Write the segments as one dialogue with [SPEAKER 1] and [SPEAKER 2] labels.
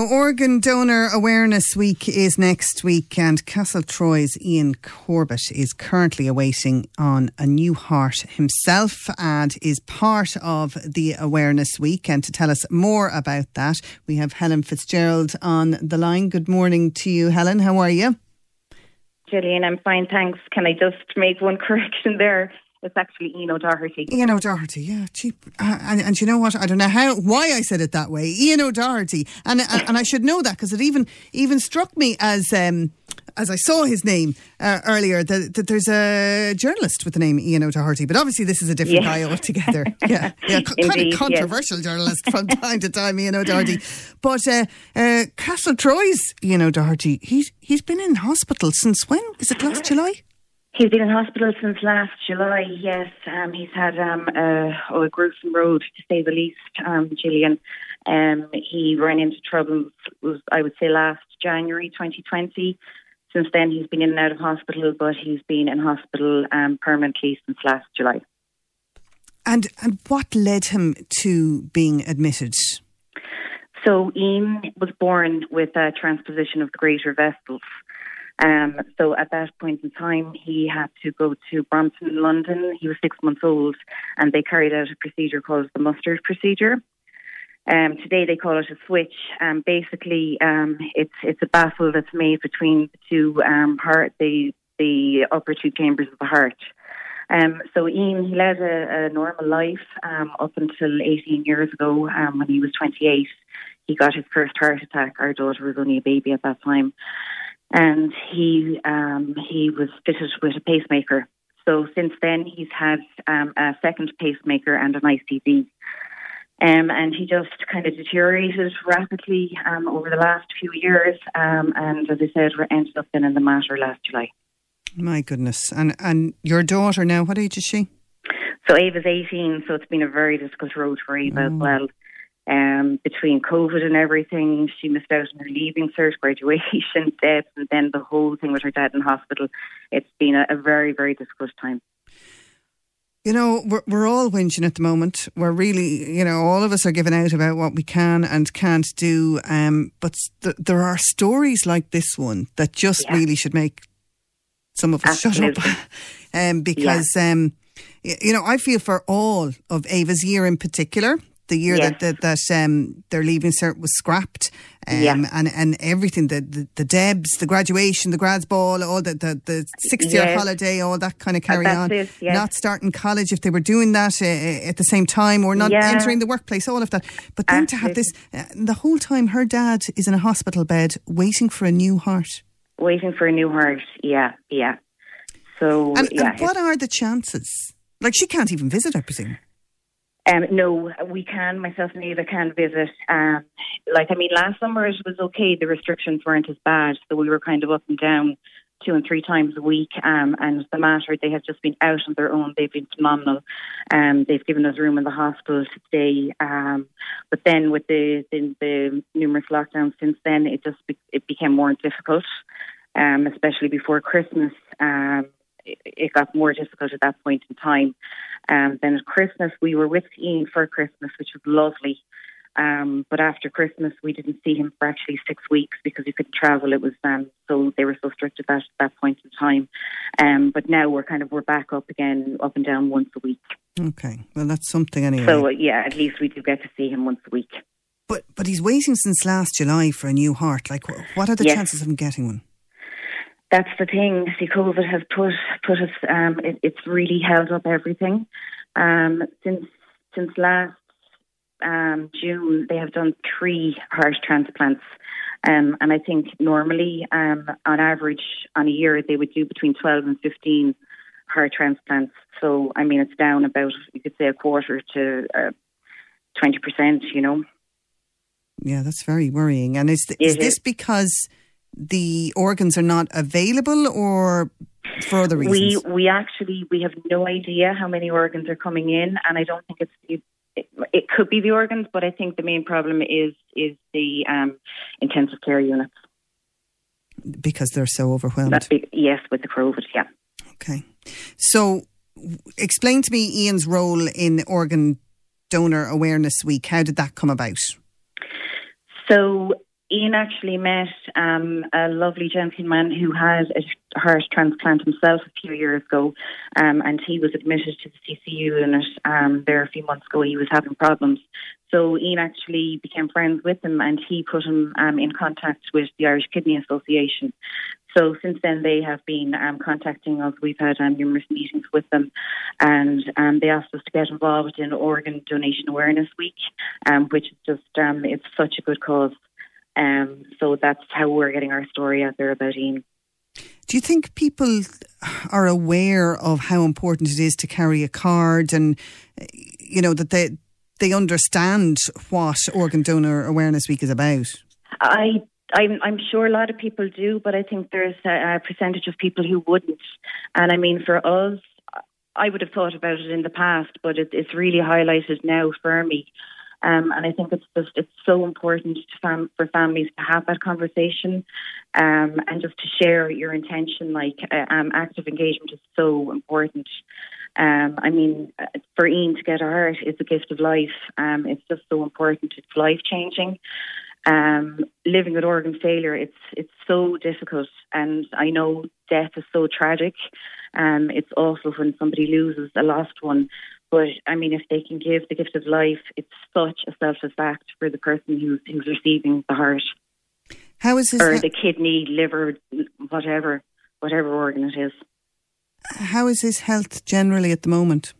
[SPEAKER 1] Now, Organ Donor Awareness Week is next week, and Castletroy's Ian Corbett is currently awaiting on a new heart himself and is part of the Awareness Week. And to tell us more about that, we have Helen Fitzgerald on the line. Good morning to you, Helen. How are you?
[SPEAKER 2] Gillian, I'm fine, thanks. Can I just make one correction there? It's actually Ian O'Doherty.
[SPEAKER 1] Ian O'Doherty, yeah, cheap. Uh, and, and you know what? I don't know how why I said it that way. Ian O'Doherty, and and, and I should know that because it even even struck me as um, as I saw his name uh, earlier that, that there's a journalist with the name Ian O'Doherty, but obviously this is a different
[SPEAKER 2] Yeah.
[SPEAKER 1] guy altogether. Yeah, yeah, co- kind of controversial journalist from time to time, Ian O'Doherty. But uh, uh, Castletroy's Ian O'Doherty, he's he's been in hospital since when? Is it last July?
[SPEAKER 2] He's been in hospital since last July, yes. Um, he's had um, a, oh, a gruesome road, to say the least, um, Gillian. Um, he ran into trouble, was, I would say, last January 2020. Since then, he's been in and out of hospital, but he's been in hospital um, permanently since last July.
[SPEAKER 1] And and what led him to being admitted?
[SPEAKER 2] So Ian was born with a transposition of the greater vessels. Um, so at that point in time, he had to go to Brompton, in London. He was six months old, and they carried out a procedure called the mustard procedure. Um, today they call it a switch. Um, basically, um, it's it's a baffle that's made between the two um, heart, the the upper two chambers of the heart. Um, so Ian, he led a, a normal life um, up until 18 years ago when he was 28. He got his first heart attack. Our daughter was only a baby at that time, and he um, he was fitted with a pacemaker. So since then, he's had um, a second pacemaker and an ICD. Um, and he just kind of deteriorated rapidly um, over the last few years. Um, and as I said, we ended up then in the Mater last July.
[SPEAKER 1] My goodness. And and your daughter now, what age is she?
[SPEAKER 2] So Ava's 18, so it's been a very difficult road for Ava as well. Um, between COVID and everything, she missed out on her leaving cert, graduation, Debs, and then the whole thing with her dad in hospital. It's been a, a very, very difficult time.
[SPEAKER 1] You know, we're, we're all whinging at the moment. We're really, you know, all of us are giving out about what we can and can't do. Um, but th- there are stories like this one that just
[SPEAKER 2] Yeah.
[SPEAKER 1] really should make some of us shut up. Um, because, um, you know, I feel for all of Ava's year in particular, the year
[SPEAKER 2] Yes.
[SPEAKER 1] that, that, that um, their leaving cert was scrapped um,
[SPEAKER 2] Yeah.
[SPEAKER 1] and, and everything, the, the, the Debs, the graduation, the grads ball, all the, the, the sixth year
[SPEAKER 2] Yes.
[SPEAKER 1] holiday, all that kind of carry on.
[SPEAKER 2] it, yes.
[SPEAKER 1] Not starting college if they were doing that uh, at the same time or not
[SPEAKER 2] Yeah.
[SPEAKER 1] entering the workplace, all of that. But then to have this, uh, the whole time her dad is in a hospital bed waiting for a new heart.
[SPEAKER 2] Waiting for a new heart. Yeah, yeah. So,
[SPEAKER 1] And,
[SPEAKER 2] yeah.
[SPEAKER 1] and what are the chances? Like she can't even visit, I presume.
[SPEAKER 2] Um, no, we can. Myself and Ava can visit. Um, like, I mean, last summer it was okay. The restrictions weren't as bad, so we were kind of up and down two and three times a week. Um, and the Mater, they have just been out on their own. They've been phenomenal. Um, they've given us room in the hospital to stay. Um, but then with the, the the numerous lockdowns since then, it just be, it became more difficult. Um, especially before Christmas. Um, it, got more difficult at that point in time. Um, then at Christmas, we were with Ian for Christmas, which was lovely. Um, but after Christmas, we didn't see him for actually six weeks because he couldn't travel. It was um, so they were so strict at that at that point in time. Um, but now we're kind of we're back up again, up and down once a week.
[SPEAKER 1] Okay, well that's something anyway.
[SPEAKER 2] So uh, yeah, at least we do get to see him once a week.
[SPEAKER 1] but but he's waiting since last July for a new heart. Like, what are the
[SPEAKER 2] Yes.
[SPEAKER 1] chances of him getting one?
[SPEAKER 2] That's the thing. See, COVID has put put us. Um, it, it's really held up everything. Um, since since last um, June, they have done three heart transplants, um, and I think normally, um, on average, on a year, they would do between twelve and fifteen heart transplants. So, I mean, it's down about you could say a quarter to uh, twenty percent. You know.
[SPEAKER 1] Yeah, that's very worrying. And is, th- is
[SPEAKER 2] It
[SPEAKER 1] this because the organs are not available or for other reasons?
[SPEAKER 2] we we actually we have no idea how many organs are coming in, and I don't think it's it, it could be the organs, but I think the main problem is is the um, intensive care units
[SPEAKER 1] because they're so overwhelmed.
[SPEAKER 2] Be, yes, with the COVID, yeah.
[SPEAKER 1] Okay, so explain to me Ian's role in Organ Donor Awareness Week. How did that come about?
[SPEAKER 2] So Ian actually met um, a lovely gentleman who had a heart transplant himself a few years ago, um, and he was admitted to the CCU unit um, there a few months ago. He was having problems. So Ian actually became friends with him, and he put him um, in contact with the Irish Kidney Association. So since then, they have been um, contacting us. We've had um, numerous meetings with them, and um, they asked us to get involved in Organ Donation Awareness Week, um, which is just um, it's such a good cause. Um, so that's how we're getting our story out there about Ian.
[SPEAKER 1] Do you think people are aware of how important it is to carry a card, and you know that they they understand what Organ Donor Awareness Week is about?
[SPEAKER 2] I I'm, I'm sure a lot of people do, but I think there's a, a percentage of people who wouldn't. And I mean, for us, I would have thought about it in the past, but it, it's really highlighted now for me. Um, and I think it's just it's so important fam- for families to have that conversation um, and just to share your intention. Like uh, um, active engagement is so important. Um, I mean, uh, for Ian to get a heart is a gift of life. Um, it's just so important. It's life changing. Um, living with organ failure, it's it's so difficult, and I know death is so tragic. Um, it's awful when somebody loses a lost one, but I mean, if they can give the gift of life, it's such a selfless act for the person who's who's receiving the heart.
[SPEAKER 1] How is his
[SPEAKER 2] or the kidney, liver, whatever, whatever organ it is.
[SPEAKER 1] How is his health generally at the moment?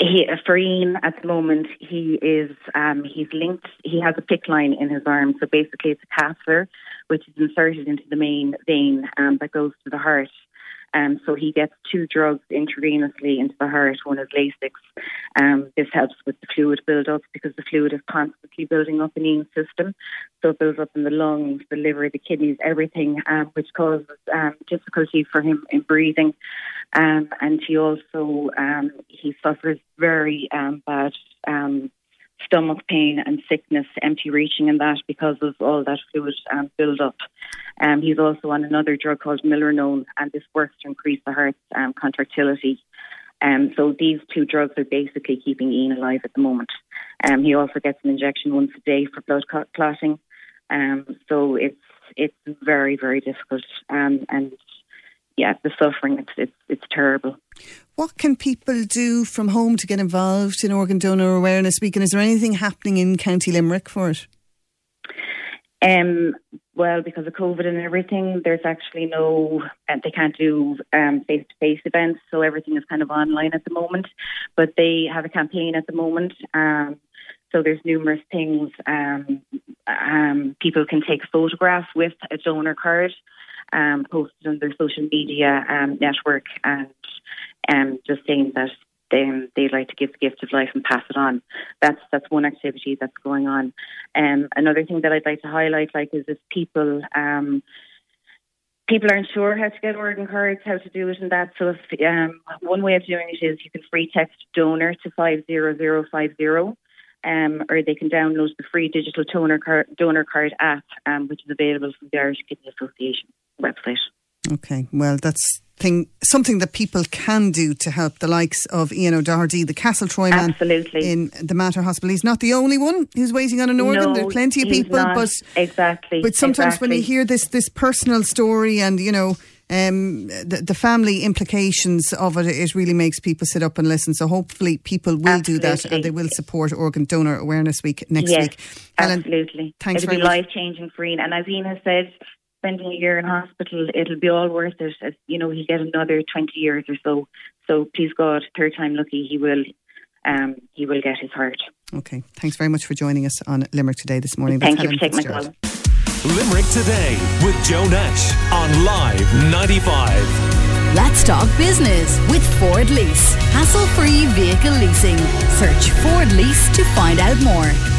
[SPEAKER 2] He, for Ian, at the moment, he is um, he's linked. He has a PICC line in his arm, so basically it's a catheter which is inserted into the main vein um, that goes to the heart. Um, so he gets two drugs intravenously into the heart. One is Lasix. Um, this helps with the fluid build-up because the fluid is constantly building up in Ian's system. So it builds up in the lungs, the liver, the kidneys, everything, um, which causes um, difficulty for him in breathing. Um, and he also um, he suffers very bad stomach pain and sickness, empty reaching, and that because of all that fluid um, build up. Um, he's also on another drug called milrinone, and this works to increase the heart's um, contractility. Um, so these two drugs are basically keeping Ian alive at the moment. Um, he also gets an injection once a day for blood clotting. Um, so it's it's very very difficult, um, and yeah, the suffering it's it's, it's terrible.
[SPEAKER 1] What can people do from home to get involved in Organ Donor Awareness Week? And is there anything happening in County Limerick for it?
[SPEAKER 2] Um, well, because of COVID and everything, there's actually no, uh, they can't do face to face events, so everything is kind of online at the moment. But they have a campaign at the moment. Um, so there's numerous things. Um, um, people can take a photograph with a donor card, um, posted on their social media um, network, and um, just saying that they, they'd like to give the gift of life and pass it on. That's that's one activity that's going on. Um, another thing that I'd like to highlight, like, is if people um, people aren't sure how to get organ cards, how to do it, and that. So, if um, one way of doing it is you can free text donor to five zero zero five zero. Um, or they can download the free digital donor card, donor card app, um, which is available from the Irish Kidney Association website.
[SPEAKER 1] Okay, well, that's thing something that people can do to help the likes of Ian O'Doherty, the Castletroy man
[SPEAKER 2] Absolutely.
[SPEAKER 1] in the Mater Hospital. He's not the only one who's waiting on an organ.
[SPEAKER 2] No,
[SPEAKER 1] there are plenty of people,
[SPEAKER 2] not.
[SPEAKER 1] but
[SPEAKER 2] exactly.
[SPEAKER 1] But sometimes
[SPEAKER 2] exactly.
[SPEAKER 1] when you hear this this personal story and you know. Um, the, the, family implications of it, it really makes people sit up and listen. So hopefully people will
[SPEAKER 2] absolutely.
[SPEAKER 1] do that and they will support Organ Donor Awareness Week next
[SPEAKER 2] yes,
[SPEAKER 1] week. Helen,
[SPEAKER 2] absolutely.
[SPEAKER 1] Thanks
[SPEAKER 2] It'll be life changing for Ian. And as Ian has said, spending a year in hospital, it'll be all worth it. As, you know, he'll get another 20 years or so. So please God, third time lucky, he will um, he will get his heart.
[SPEAKER 1] Okay. Thanks very much for joining us on Limerick Today this morning.
[SPEAKER 2] Thank
[SPEAKER 1] That's
[SPEAKER 2] you
[SPEAKER 1] Helen
[SPEAKER 2] for taking my call.
[SPEAKER 3] Limerick Today with Joe Nash on Live 95.
[SPEAKER 4] Let's talk business with Ford Lease. Hassle free vehicle leasing. Search Ford Lease to find out more.